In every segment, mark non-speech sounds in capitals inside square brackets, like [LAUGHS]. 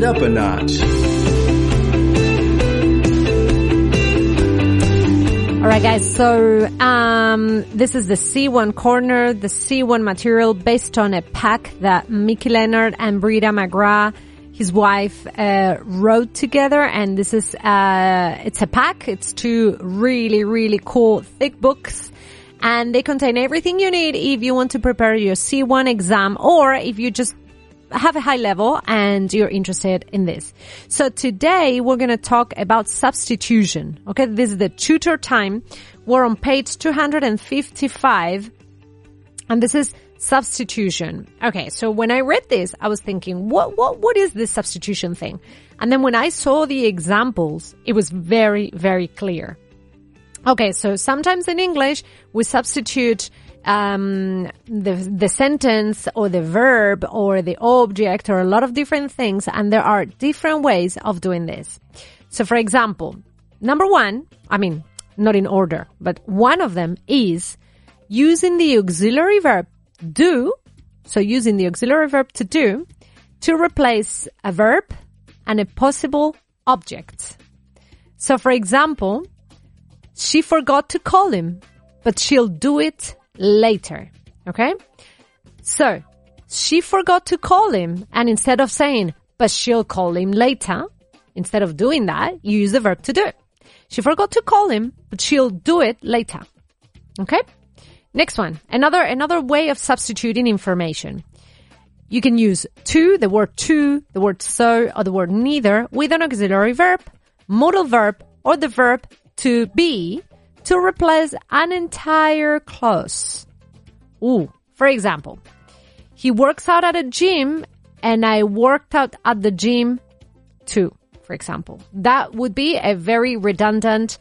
it up a notch. All right, guys. So um, this is the C1 corner, the C1 material based on a pack that Mickey Leonard and Brita McGrath, his wife, uh, wrote together. And this is uh, it's a pack. It's two really, really cool thick books. And they contain everything you need if you want to prepare your C1 exam or if you just have a high level and you're interested in this. So today we're going to talk about substitution. Okay. This is the tutor time. We're on page 255 and this is substitution. Okay. So when I read this, I was thinking, what, what, what is this substitution thing? And then when I saw the examples, it was very, very clear. Okay. So sometimes in English, we substitute um, the the sentence or the verb or the object or a lot of different things, and there are different ways of doing this. So, for example, number one, I mean, not in order, but one of them is using the auxiliary verb do. So, using the auxiliary verb to do to replace a verb and a possible object. So, for example, she forgot to call him, but she'll do it later. Okay? So, she forgot to call him and instead of saying, but she'll call him later, instead of doing that, you use the verb to do. She forgot to call him, but she'll do it later. Okay? Next one. Another, another way of substituting information. You can use to, the word to, the word so, or the word neither with an auxiliary verb, modal verb, or the verb to be to replace an entire clause. Ooh, for example, he works out at a gym and I worked out at the gym too, for example. That would be a very redundant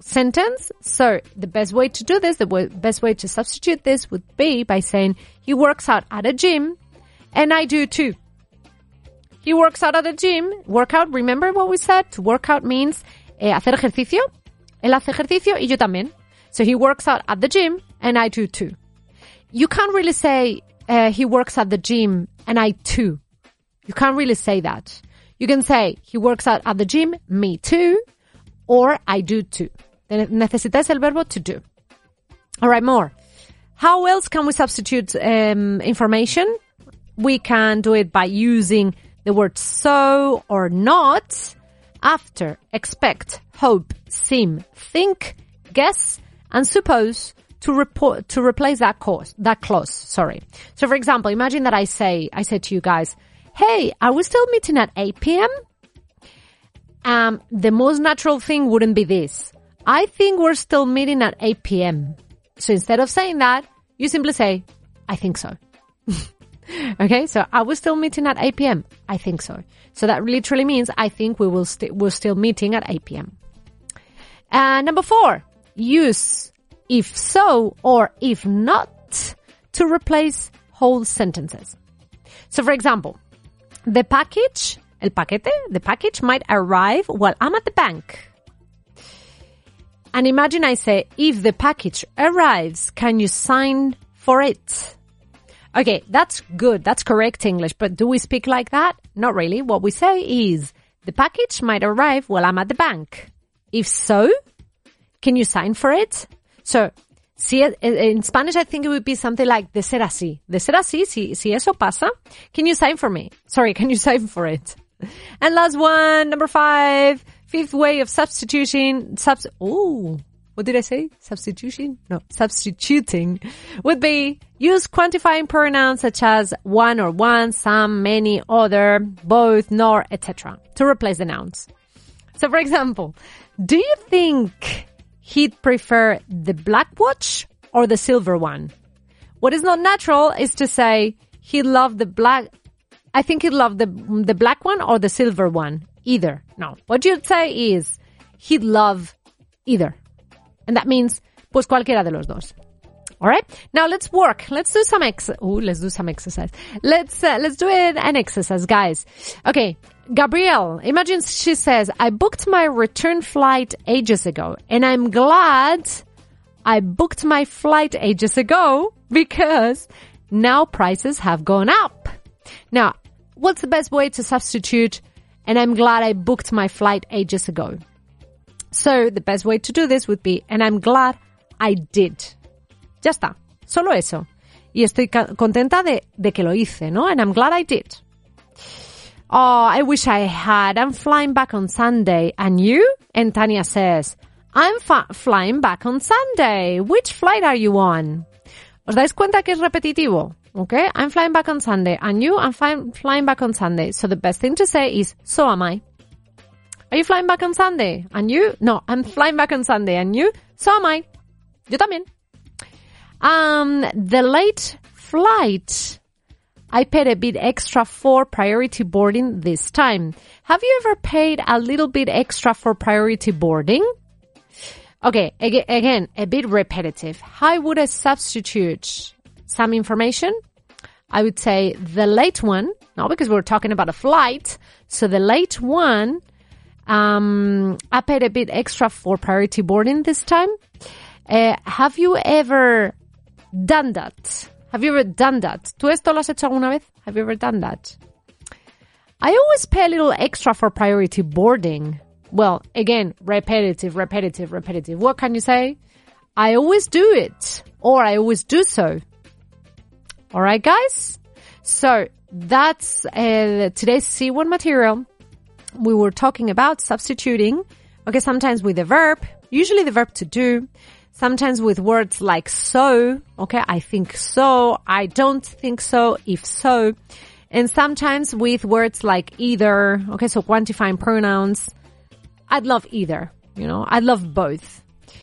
sentence. So the best way to do this, the best way to substitute this would be by saying he works out at a gym and I do too. He works out at the gym. Workout, remember what we said? To work out means eh, hacer ejercicio. Él hace ejercicio y yo también. So he works out at the gym and I do too. You can't really say uh, he works at the gym and I too. You can't really say that. You can say he works out at the gym, me too, or I do too. Necesitas el verbo to do. All right, more. How else can we substitute um, information? We can do it by using the word so or not after, expect, hope, seem, think, guess, and suppose to report to replace that clause. That clause. Sorry. So, for example, imagine that I say I said to you guys, "Hey, are we still meeting at 8 p.m.?" Um, the most natural thing wouldn't be this. I think we're still meeting at 8 p.m. So instead of saying that, you simply say, "I think so." [LAUGHS] okay, so are we still meeting at 8 p.m.? I think so. So that literally means I think we will st- we're still meeting at 8 p.m. And uh, number four, use if so or if not to replace whole sentences. So for example, the package, el paquete, the package might arrive while I'm at the bank. And imagine I say, if the package arrives, can you sign for it? Okay, that's good. That's correct English. But do we speak like that? Not really. What we say is, the package might arrive while I'm at the bank. If so, can you sign for it? So, si eh, eh, in Spanish, I think it would be something like de ser así. De ser así, si, si eso pasa, can you sign for me? Sorry, can you [LAUGHS] sign for it? And last one, number five, fifth way of substituting, subs, oh, what did I say? Substitution? No, substituting would be use quantifying pronouns such as one or one, some, many, other, both, nor, etc. to replace the nouns. So for example, do you think he'd prefer the black watch or the silver one? What is not natural is to say he loved the black, I think he loved the, the black one or the silver one. Either. No. What you'd say is he'd love either. And that means, pues cualquiera de los dos. All right. Now let's work. Let's do some ex. Oh, let's do some exercise. Let's uh, let's do it an exercise, guys. Okay. Gabrielle, imagine she says, "I booked my return flight ages ago, and I'm glad I booked my flight ages ago because now prices have gone up." Now, what's the best way to substitute and I'm glad I booked my flight ages ago. So the best way to do this would be, and I'm glad I did. Ya está. Solo eso. Y estoy contenta de, de que lo hice, ¿no? And I'm glad I did. Oh, I wish I had. I'm flying back on Sunday. And you? And Tanya says, I'm flying back on Sunday. Which flight are you on? ¿Os dais cuenta que es repetitivo? Okay, I'm flying back on Sunday. And you? I'm flying back on Sunday. So the best thing to say is, so am I. Are you flying back on Sunday? And you? No, I'm flying back on Sunday. And you? So am I. Yo también. Um, the late flight. I paid a bit extra for priority boarding this time. Have you ever paid a little bit extra for priority boarding? Okay, again, a bit repetitive. How would I substitute some information? I would say the late one, not because we're talking about a flight. So the late one, um, I paid a bit extra for priority boarding this time. Uh, have you ever done that? Have you ever done that? ¿Tú esto lo has hecho alguna vez? Have you ever done that? I always pay a little extra for priority boarding. Well, again, repetitive, repetitive, repetitive. What can you say? I always do it. Or I always do so. Alright, guys? So, that's uh, today's C1 material. We were talking about substituting, okay, sometimes with a verb, usually the verb to do, sometimes with words like so, okay, I think so, I don't think so, if so, and sometimes with words like either, okay, so quantifying pronouns, I'd love either. You know, I'd love both.